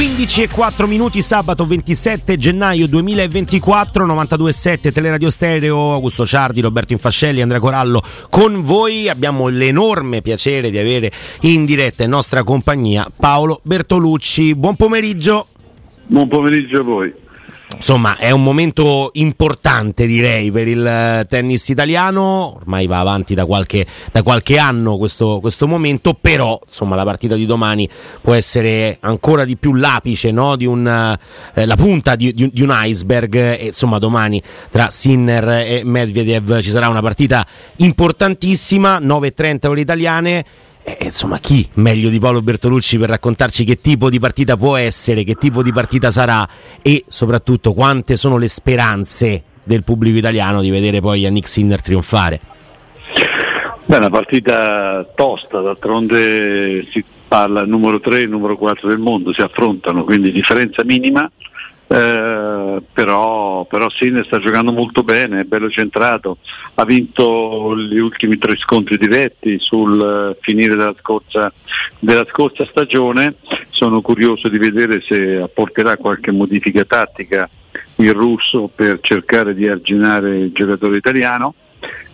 15 e 4 minuti sabato 27 gennaio 2024 92.7 Teleradio Stereo Augusto Ciardi, Roberto Infascelli, Andrea Corallo con voi. Abbiamo l'enorme piacere di avere in diretta in nostra compagnia Paolo Bertolucci. Buon pomeriggio. Buon pomeriggio a voi Insomma, è un momento importante, direi, per il eh, tennis italiano. Ormai va avanti da qualche, da qualche anno questo, questo, momento, però insomma, la partita di domani può essere ancora di più l'apice, no? di un, eh, la punta di, di, di, un iceberg. E insomma, domani tra Sinner e Medvedev ci sarà una partita importantissima, 9.30 ore italiane eh, insomma, chi meglio di Paolo Bertolucci per raccontarci che tipo di partita può essere, che tipo di partita sarà e soprattutto quante sono le speranze del pubblico italiano di vedere poi Yannick Sinner trionfare? Beh, una partita tosta, d'altronde si parla numero 3 e numero 4 del mondo, si affrontano, quindi differenza minima eh, però, però Sinner sta giocando molto bene, è bello centrato, ha vinto gli ultimi tre scontri diretti sul uh, finire della scorsa, della scorsa, stagione, sono curioso di vedere se apporterà qualche modifica tattica il russo per cercare di arginare il giocatore italiano,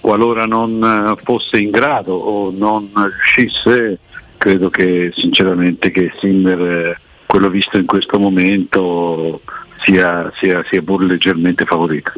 qualora non uh, fosse in grado o non riuscisse, credo che sinceramente che Sinner quello visto in questo momento sia, sia, sia pur leggermente favorita.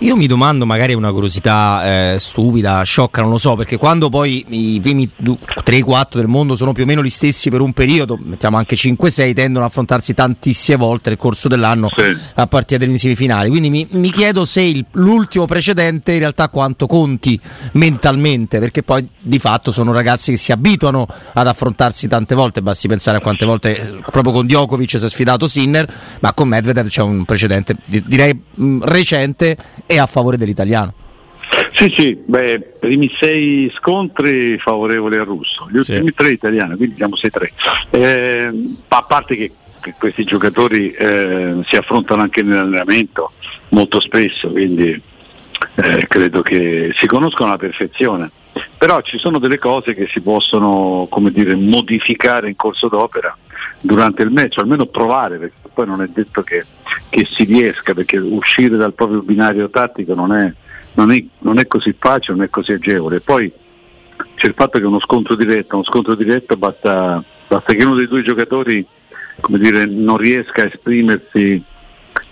Io mi domando, magari è una curiosità eh, stupida, sciocca, non lo so, perché quando poi i primi 3-4 del mondo sono più o meno gli stessi per un periodo, mettiamo anche 5-6, tendono a affrontarsi tantissime volte nel corso dell'anno sì. a partire dalle semifinali. Quindi mi, mi chiedo se il, l'ultimo precedente in realtà quanto conti mentalmente, perché poi di fatto sono ragazzi che si abituano ad affrontarsi tante volte, basti pensare a quante volte eh, proprio con Djokovic si è sfidato Sinner, ma con Medvedev c'è un precedente direi mh, recente e a favore dell'italiano. Sì, sì, beh, primi sei scontri favorevoli al russo, gli ultimi sì. tre italiani, quindi diciamo 6-3. Eh, a parte che, questi giocatori eh, si affrontano anche nell'allenamento molto spesso, quindi eh, credo che si conoscono alla perfezione. Però ci sono delle cose che si possono come dire, modificare in corso d'opera durante il match, almeno provare, perché poi non è detto che, che si riesca, perché uscire dal proprio binario tattico non è, non è, non è così facile, non è così agevole. Poi c'è il fatto che uno scontro diretto, uno scontro diretto basta, basta che uno dei due giocatori dire, non riesca a esprimersi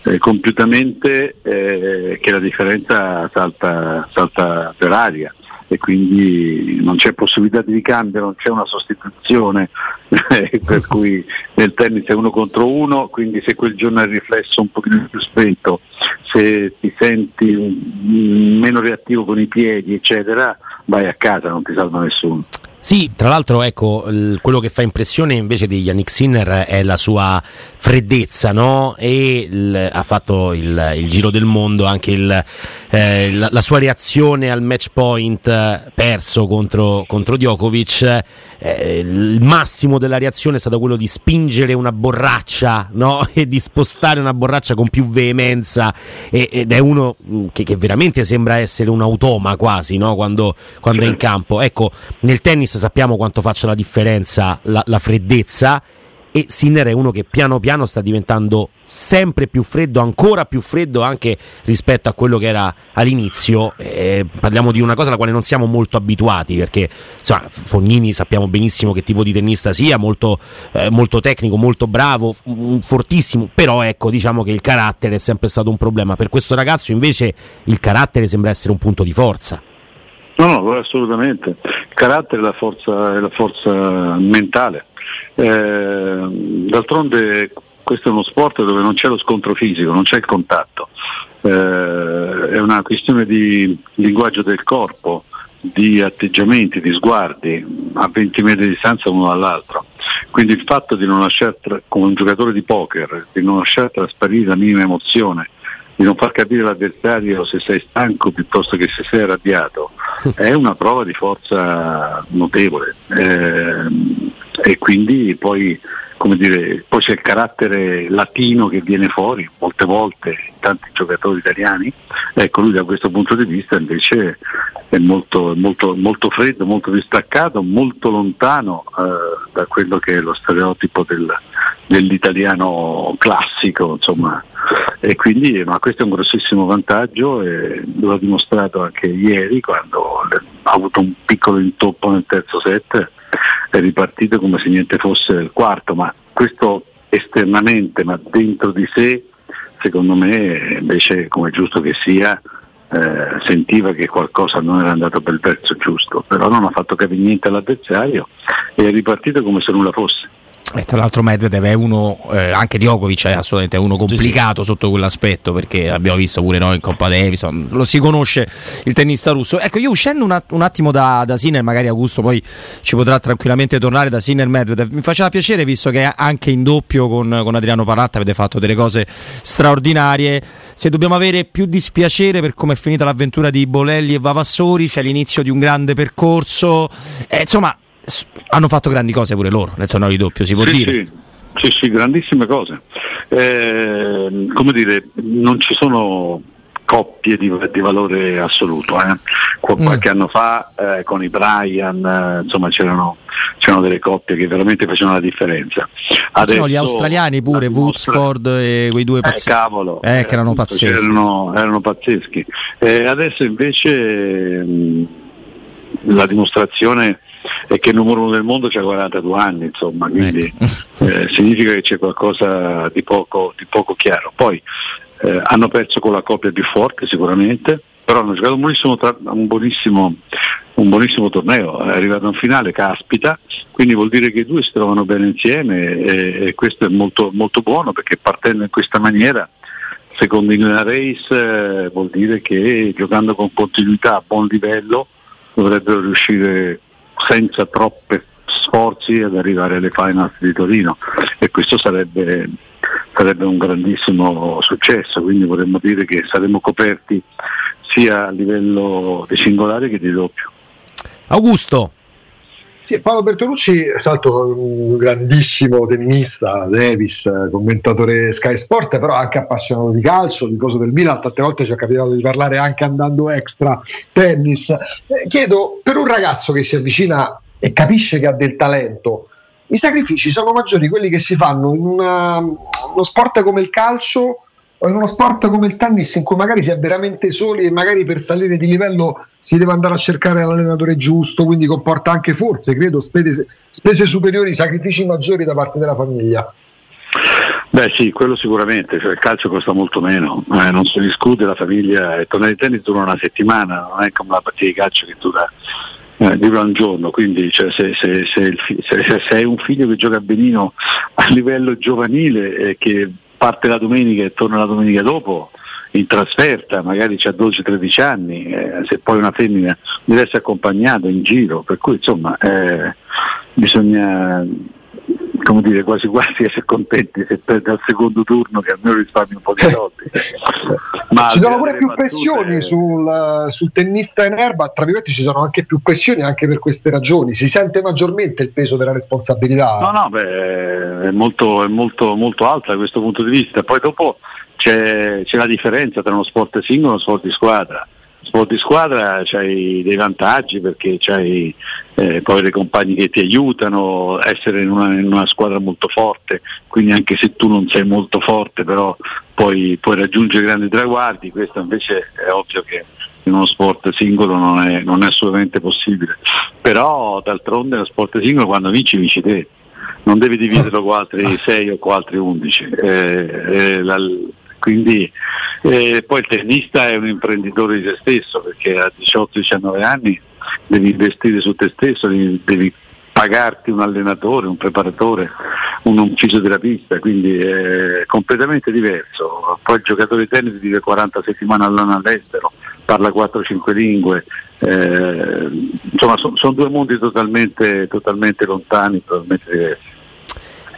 eh, compiutamente eh, che la differenza salta, salta per aria e quindi non c'è possibilità di ricambio, non c'è una sostituzione, per cui nel tennis è uno contro uno, quindi se quel giorno hai il riflesso un pochino più spento, se ti senti meno reattivo con i piedi, eccetera, vai a casa, non ti salva nessuno. Sì, tra l'altro ecco, quello che fa impressione invece di Yannick Sinner è la sua freddezza, no? E il, ha fatto il, il, giro del mondo anche il, eh, la, la, sua reazione al match point eh, perso contro, contro Djokovic. Eh, il massimo della reazione è stato quello di spingere una borraccia no? e di spostare una borraccia con più veemenza e, ed è uno mm, che, che, veramente sembra essere un automa quasi no? quando, quando è in campo. Ecco, nel tennis sappiamo quanto faccia la differenza la, la freddezza e Sinner è uno che piano piano sta diventando sempre più freddo, ancora più freddo anche rispetto a quello che era all'inizio. Eh, parliamo di una cosa alla quale non siamo molto abituati perché insomma, Fognini sappiamo benissimo che tipo di tennista sia, molto, eh, molto tecnico, molto bravo, f- fortissimo, però ecco diciamo che il carattere è sempre stato un problema. Per questo ragazzo invece il carattere sembra essere un punto di forza. No, no, assolutamente. Il carattere è la forza, è la forza mentale eh, d'altronde questo è uno sport dove non c'è lo scontro fisico, non c'è il contatto, eh, è una questione di linguaggio del corpo, di atteggiamenti, di sguardi a 20 metri di distanza uno dall'altro. Quindi il fatto di non lasciare, come un giocatore di poker, di non lasciare trasparire la minima emozione, di non far capire l'avversario se sei stanco piuttosto che se sei arrabbiato, è una prova di forza notevole. Eh, e quindi poi, dire, poi, c'è il carattere latino che viene fuori molte volte in tanti giocatori italiani, ecco lui da questo punto di vista invece è molto, molto, molto freddo, molto distaccato, molto lontano eh, da quello che è lo stereotipo del, dell'italiano classico, insomma. E quindi ma questo è un grossissimo vantaggio e lo ha dimostrato anche ieri quando ha avuto un piccolo intoppo nel terzo set è ripartito come se niente fosse il quarto, ma questo esternamente, ma dentro di sé, secondo me invece come giusto che sia, eh, sentiva che qualcosa non era andato per il verso giusto, però non ha fatto capire niente all'avversario e è ripartito come se nulla fosse. E tra l'altro Medvedev è uno, eh, anche Djokovic è assolutamente uno complicato sì, sì. sotto quell'aspetto perché abbiamo visto pure noi in Coppa Davis, lo si conosce il tennista russo. Ecco, io uscendo un, attimo da, da Sinner, magari Augusto poi ci potrà tranquillamente tornare da Sinner Medvedev, mi faceva piacere visto che anche in doppio con, con Adriano Paratta avete fatto delle cose straordinarie. Se dobbiamo avere più dispiacere per come è finita l'avventura di Bolelli e Vavassori, se è l'inizio di un grande percorso, eh, insomma hanno fatto grandi cose pure loro nel torneo di doppio, si può sì, dire. Sì. Sì, sì, grandissime cose. Eh, come dire, non ci sono coppie di, di valore assoluto. Eh. Qualche mm. anno fa eh, con i Brian eh, insomma, c'erano, c'erano, delle coppie che veramente facevano la differenza. Adesso, c'erano gli australiani pure, Woodsford e quei due pazzeschi. Eh, cavolo, eh, che erano pazzeschi. Erano, erano pazzeschi. adesso invece mh, la dimostrazione e che il numero uno del mondo ha 42 anni, insomma, quindi ecco. eh, significa che c'è qualcosa di poco, di poco chiaro. Poi eh, hanno perso con la coppia più forte sicuramente, però hanno giocato un buonissimo, un buonissimo, un buonissimo torneo, è arrivato in finale, caspita, quindi vuol dire che i due si trovano bene insieme e, e questo è molto, molto buono perché partendo in questa maniera secondo il race eh, vuol dire che giocando con continuità a buon livello dovrebbero riuscire senza troppi sforzi ad arrivare alle finals di Torino e questo sarebbe, sarebbe un grandissimo successo, quindi vorremmo dire che saremmo coperti sia a livello di singolare che di doppio. Augusto. Sì, Paolo Bertolucci, tra l'altro un grandissimo tennista, Davis, commentatore Sky Sport, però anche appassionato di calcio, di cose del Milan, tante volte ci è capitato di parlare anche andando extra tennis. Eh, chiedo, per un ragazzo che si avvicina e capisce che ha del talento, i sacrifici sono maggiori quelli che si fanno in una, uno sport come il calcio in uno sport come il tennis in cui magari si è veramente soli e magari per salire di livello si deve andare a cercare l'allenatore giusto, quindi comporta anche forse, credo, spese, spese superiori, sacrifici maggiori da parte della famiglia. Beh sì, quello sicuramente, cioè, il calcio costa molto meno, eh, non si discute, la famiglia, il torneo di tennis dura una settimana, non è come la partita di calcio che dura, eh, dura un giorno, quindi cioè, se, se, se, se, hai un figlio che gioca benino a livello giovanile e che parte la domenica e torna la domenica dopo in trasferta, magari c'ha 12-13 anni, eh, se poi una femmina deve essere accompagnata in giro, per cui insomma eh, bisogna come dire, quasi quasi essere contenti se perde al secondo turno che almeno risparmi un po' di soldi. Ma ci sono pure più battute... pressioni sul, sul, tennista in erba, tra virgolette ci sono anche più pressioni anche per queste ragioni, si sente maggiormente il peso della responsabilità. No, no, beh, è molto, è molto, molto alta da questo punto di vista, poi dopo c'è, c'è la differenza tra uno sport singolo e uno sport di squadra sport di squadra c'hai dei vantaggi perché c'hai eh, poi dei compagni che ti aiutano, essere in una, in una, squadra molto forte, quindi anche se tu non sei molto forte però puoi, puoi raggiungere grandi traguardi, questo invece è ovvio che in uno sport singolo non è, non è assolutamente possibile, però d'altronde lo sport singolo quando vinci vinci te, non devi dividerlo con altri 6 o con altri 11. Eh, eh, quindi eh, poi il tennista è un imprenditore di se stesso perché a 18-19 anni devi investire su te stesso, devi, devi pagarti un allenatore, un preparatore, un, un fisioterapista, quindi è completamente diverso. Poi il giocatore di tennis vive 40 settimane all'anno all'estero, parla 4-5 lingue, eh, insomma sono son due mondi totalmente, totalmente lontani, totalmente diversi.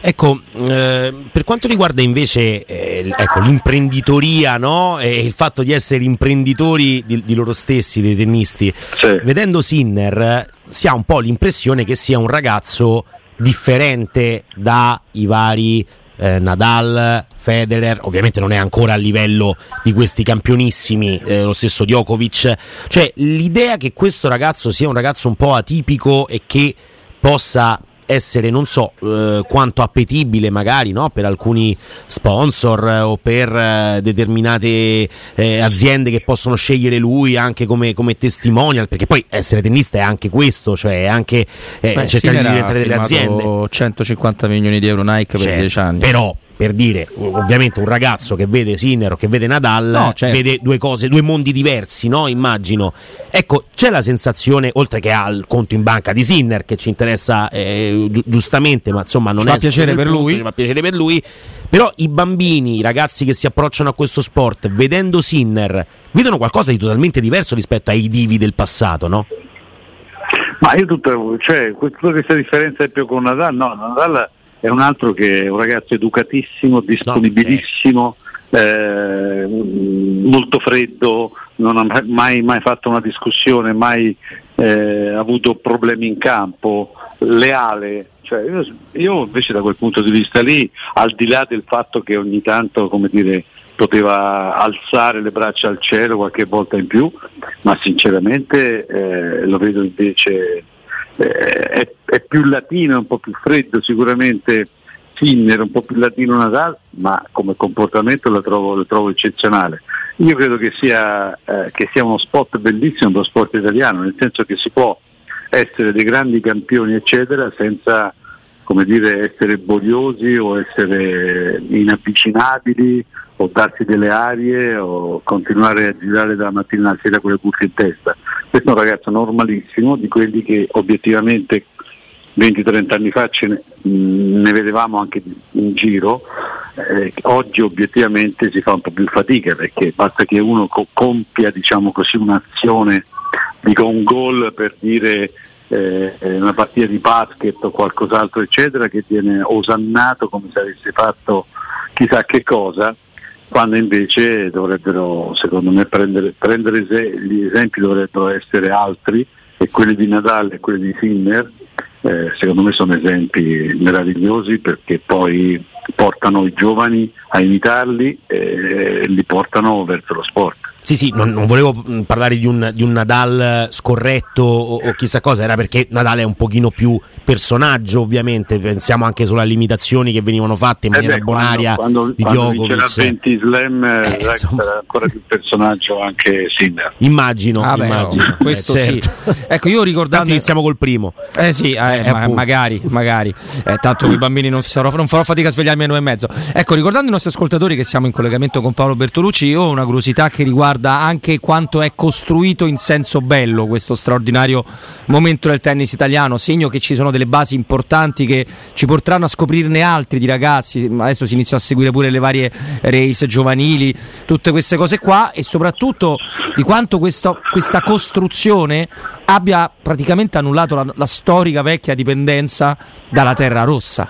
Ecco, eh, per quanto riguarda invece eh, ecco, l'imprenditoria no? e il fatto di essere imprenditori di, di loro stessi, dei tennisti, sì. vedendo Sinner si ha un po' l'impressione che sia un ragazzo differente dai vari eh, Nadal, Federer, ovviamente non è ancora a livello di questi campionissimi, eh, lo stesso Djokovic, cioè l'idea che questo ragazzo sia un ragazzo un po' atipico e che possa essere non so eh, quanto appetibile magari no? per alcuni sponsor eh, o per eh, determinate eh, aziende che possono scegliere lui anche come, come, testimonial perché poi essere tennista è anche questo cioè è anche eh, Beh, cercare di diventare delle aziende 150 milioni di euro Nike per 10 anni però per dire, ovviamente un ragazzo che vede Sinner o che vede Nadal no, certo. vede due cose, due mondi diversi, no? Immagino. Ecco, c'è la sensazione, oltre che al conto in banca di Sinner, che ci interessa eh, gi- giustamente, ma insomma non ci è fa piacere per punto, lui. Ci fa piacere per lui. Però i bambini, i ragazzi che si approcciano a questo sport, vedendo Sinner, vedono qualcosa di totalmente diverso rispetto ai divi del passato, no? Ma io tutto, cioè, tutta questa differenza è più con Nadal, no, Nadal è un altro che è un ragazzo educatissimo, disponibilissimo, no, eh, molto freddo, non ha mai, mai fatto una discussione, mai eh, avuto problemi in campo, leale. Cioè, io, io, invece da quel punto di vista lì, al di là del fatto che ogni tanto come dire, poteva alzare le braccia al cielo qualche volta in più, ma sinceramente eh, lo vedo invece eh, è, è, più latino, è un po' più freddo sicuramente Sinner, un po' più latino Nadal, ma come comportamento lo trovo, lo trovo eccezionale. Io credo che sia, eh, che sia uno spot bellissimo per lo sport italiano, nel senso che si può essere dei grandi campioni eccetera senza come dire, essere boriosi o essere inavvicinabili o darsi delle arie o continuare a girare dalla mattina alla sera con le cuffie in testa. Questo è un ragazzo normalissimo, di quelli che obiettivamente 20-30 anni fa ne, ne, vedevamo anche in giro, eh, oggi obiettivamente si fa un po' più fatica perché basta che uno co- compia diciamo così, un'azione, dico un gol per dire eh, una partita di basket o qualcos'altro eccetera che viene osannato come se avesse fatto chissà che cosa quando invece dovrebbero secondo me prendere, prendere gli esempi dovrebbero essere altri e quelli di Natale e quelli di Sinner eh, secondo me sono esempi meravigliosi perché poi portano i giovani a imitarli e li portano verso lo sport. Sì, sì, non, non volevo mm, parlare di un, di un Nadal scorretto o, o, chissà cosa, era perché Nadal è un pochino più personaggio, ovviamente. Pensiamo anche sulle limitazioni che venivano fatte in eh maniera beh, bonaria quando, quando, di quando Djokovic. 20 slam eh, sarà ancora più personaggio anche Sinner. Immagino, ah, beh, immagino. No, questo eh, certo. sì. Ecco, io ricordando Tanto iniziamo col primo. Eh sì, eh, eh, ma, magari, magari. Eh, tanto i bambini non, sarò, non, farò fatica a svegliarmi alle 9 e mezzo. Ecco, ricordando i nostri ascoltatori che siamo in collegamento con Paolo Bertolucci, io ho una curiosità che riguarda anche quanto è costruito in senso bello questo straordinario momento del tennis italiano, segno che ci sono delle basi importanti che ci porteranno a scoprirne altri di ragazzi, adesso si iniziano a seguire pure le varie race giovanili, tutte queste cose qua e soprattutto di quanto questo, questa costruzione abbia praticamente annullato la, la storica vecchia dipendenza dalla terra rossa.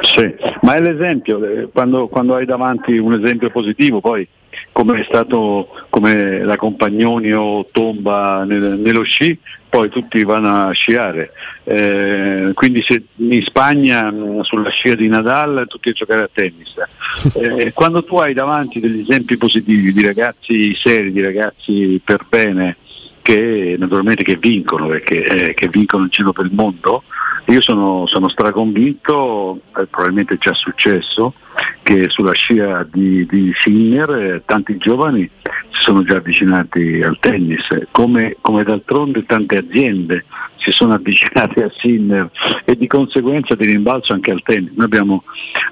Sì, ma è l'esempio, eh, quando, quando hai davanti un esempio positivo, poi come è stato come la Compagnoni o Tomba nel, nello sci, poi tutti vanno a sciare. Eh, quindi se in Spagna sulla scia di Nadal tutti a giocare a tennis. Eh, quando tu hai davanti degli esempi positivi di ragazzi seri, di ragazzi per bene, che naturalmente che vincono, perché eh, che vincono in giro per il mondo, io sono, sono straconvinto, eh, probabilmente è già successo, che sulla scia di, di Sinner eh, tanti giovani si sono già avvicinati al tennis, come, come, d'altronde tante aziende si sono avvicinate a Sinner e di conseguenza di rimbalzo anche al tennis. Noi abbiamo,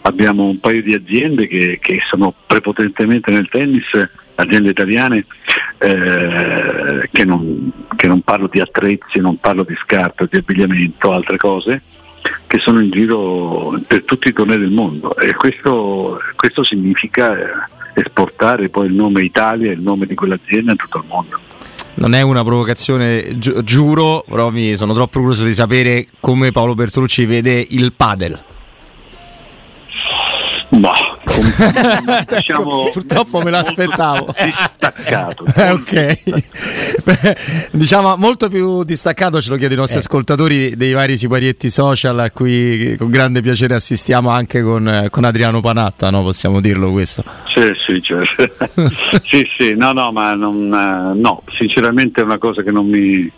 abbiamo un paio di aziende che, che sono prepotentemente nel tennis aziende italiane eh, che, non, che, non, parlo di attrezzi, non parlo di scarpe, di abbigliamento, altre cose, che sono in giro per tutti i tornei del mondo e questo, questo significa esportare poi il nome Italia, il nome di quell'azienda in tutto il mondo. Non è una provocazione, gi- giuro, però mi sono troppo curioso di sapere come Paolo Bertolucci vede il padel. Ma diciamo, purtroppo me l'aspettavo distaccato ok diciamo molto più distaccato ce lo chiedo i nostri eh. ascoltatori dei vari siparietti social a cui con grande piacere assistiamo anche con, con Adriano Panatta no? possiamo dirlo questo sì sì certo. sì sì no no ma non, no sinceramente è una cosa che non mi,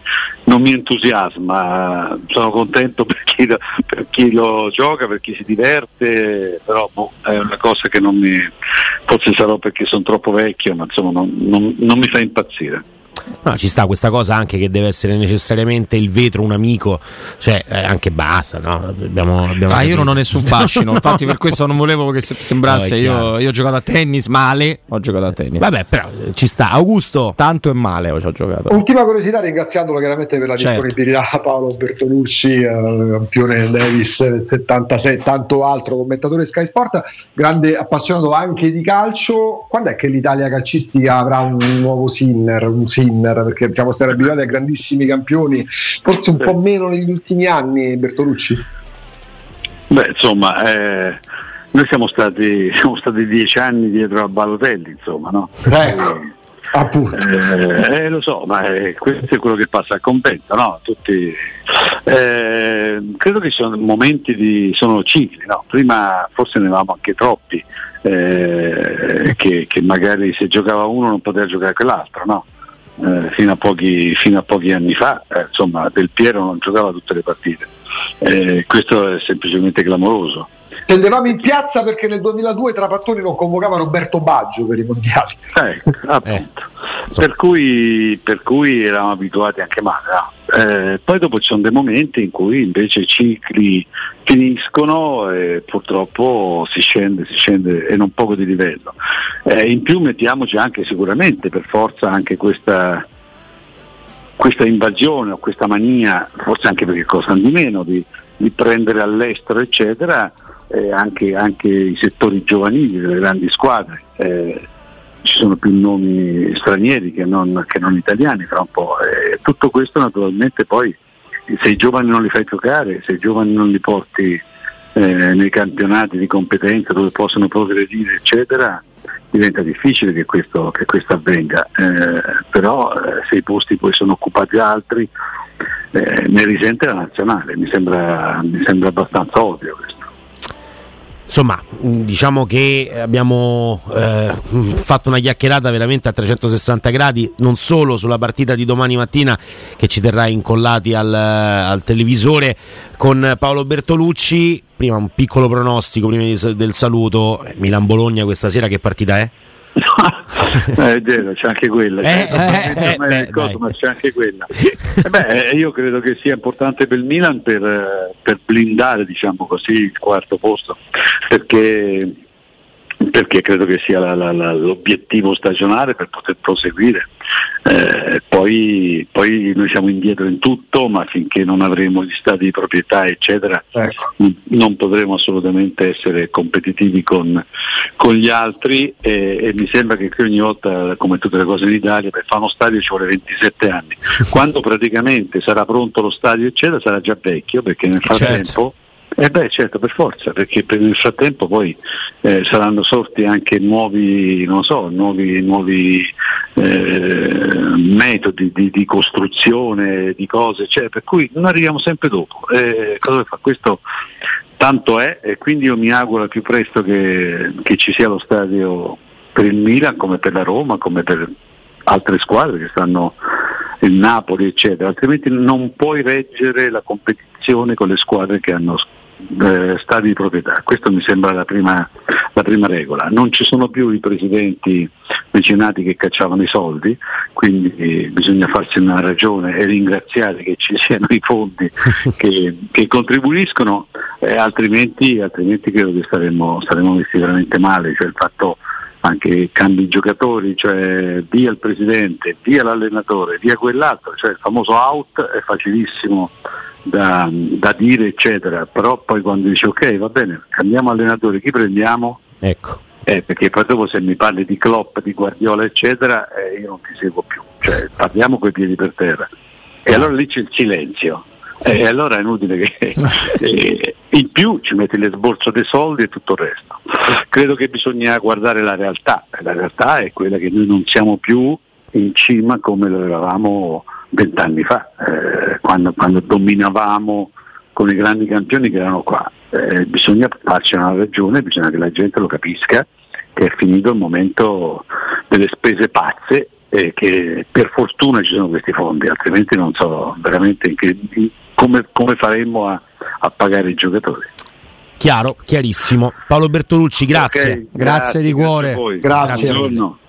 non mi entusiasma sono contento per chi, per chi lo gioca per chi si diverte però boh, è una cosa che non mi, forse sarò perché sono troppo vecchio, ma insomma non, non, non mi fa impazzire. No, ci sta questa cosa anche che deve essere necessariamente il vetro un amico, cioè eh, anche basta. No? Abbiamo, abbiamo ah, io non ho nessun fascino, infatti per questo non volevo che sembrasse. No, io, io, ho giocato a tennis male, ho giocato a tennis. Vabbè, però eh, ci sta. Augusto, tanto e male ho giocato. Ultima curiosità, ringraziandolo chiaramente per la certo. disponibilità Paolo Bertolucci, eh, campione Davis del 76, tanto altro, commentatore Sky Sport, grande appassionato anche di calcio. Quando è che l'Italia calcistica avrà un nuovo Sinner, un Sinner? Sinner, perché siamo stati abituati a grandissimi campioni, forse un po' meno negli ultimi anni, Bertolucci. Beh, insomma, eh, noi siamo stati, siamo stati, dieci anni dietro a Balotelli, insomma, no? Eh. Eh, eh, lo so, ma eh, questo è quello che passa al convento, no? Tutti, eh, credo che sono momenti di. sono cicli, no? Prima forse ne avevamo anche troppi, che, che, magari se giocava uno non poteva giocare quell'altro, no? Eh, fino, a pochi, fino, a pochi, anni fa, eh, insomma Del Piero non giocava tutte le partite. Eh, questo è semplicemente clamoroso. Scendevamo in piazza perché nel 2002 Trapattoni non convocava Roberto Baggio per i mondiali. Ecco, appunto. Eh, per, cui, per, cui, eravamo abituati anche male. Eh, poi dopo ci sono dei momenti in cui invece i cicli finiscono e purtroppo si scende, si scende e non poco di livello. Eh, in più mettiamoci anche sicuramente per forza anche questa, questa invasione o questa mania, forse anche perché costano di meno, di, di prendere all'estero eccetera, eh, anche, anche, i settori giovanili delle grandi squadre. Eh, ci sono più nomi stranieri che non, che non italiani fra un po'. E tutto questo naturalmente poi se i giovani non li fai giocare, se i giovani non li porti eh, nei campionati di competenza dove possono progredire eccetera, diventa difficile che questo, che questo avvenga. Eh, però eh, se i posti poi sono occupati da altri eh, ne risente la nazionale, mi sembra, mi sembra abbastanza ovvio questo. Insomma, mm, diciamo che abbiamo eh, fatto una chiacchierata veramente a 360 gradi, non solo sulla partita di domani mattina che ci terrà incollati al, al televisore con Paolo Bertolucci. Prima un piccolo pronostico prima di, del saluto. Milan-Bologna questa sera che partita è? eh, è vero, c'è anche quella, eh, eh, beh, cosa, ma c'è anche quella. Eh beh, io credo che sia importante per il Milan per, per blindare diciamo così, il quarto posto, perché perché credo che sia la, la, la, l'obiettivo stagionale per poter proseguire. Eh, poi, poi, noi siamo indietro in tutto, ma finché non avremo gli stati di proprietà, eccetera, ecco. non potremo assolutamente essere competitivi con, con gli altri e, e, mi sembra che qui ogni volta, come tutte le cose in Italia, per fare uno stadio ci vuole 27 anni. Quando praticamente sarà pronto lo stadio, eccetera, sarà già vecchio, perché nel frattempo... Certo Eh beh certo, per forza, perché per nel frattempo poi eh, saranno sorti anche nuovi, so, nuovi, nuovi eh, metodi di, di, costruzione di cose, cioè, per cui non arriviamo sempre dopo. Eh, cosa fa? Questo tanto è e quindi io mi auguro più presto che, che ci sia lo stadio per il Milan come per la Roma, come per altre squadre che stanno il Napoli, eccetera, altrimenti non puoi reggere la competizione con le squadre che hanno eh, stati di proprietà. Questa mi sembra la prima, la prima, regola. Non ci sono più i presidenti mecenati che cacciavano i soldi, quindi bisogna farsi una ragione e ringraziare che ci siano i fondi che, che contribuiscono, eh, altrimenti, altrimenti, credo che staremmo, staremmo messi veramente male. Cioè il fatto anche cambi giocatori, cioè via il presidente, via l'allenatore, via quell'altro, cioè il famoso out è facilissimo da, da dire eccetera, però poi quando dici ok va bene, cambiamo allenatore, chi prendiamo? Ecco. Eh, perché poi dopo se mi parli di Klopp, di Guardiola eccetera, eh, io non ti seguo più, cioè parliamo coi piedi per terra. E allora lì c'è il silenzio, e allora è inutile che eh, in più ci metti l'esborso dei soldi e tutto il resto. Credo che bisogna guardare la realtà, la realtà è quella che noi non siamo più in cima come lo eravamo vent'anni fa, eh, quando, quando, dominavamo con i grandi campioni che erano qua. Eh, bisogna farci una ragione, bisogna che la gente lo capisca che è finito il momento delle spese pazze e che per fortuna ci sono questi fondi, altrimenti non so veramente che, come, come, faremmo a, a pagare i giocatori. Chiaro, chiarissimo. Paolo Bertolucci, grazie. Okay, grazie, grazie, di cuore. Grazie. grazie.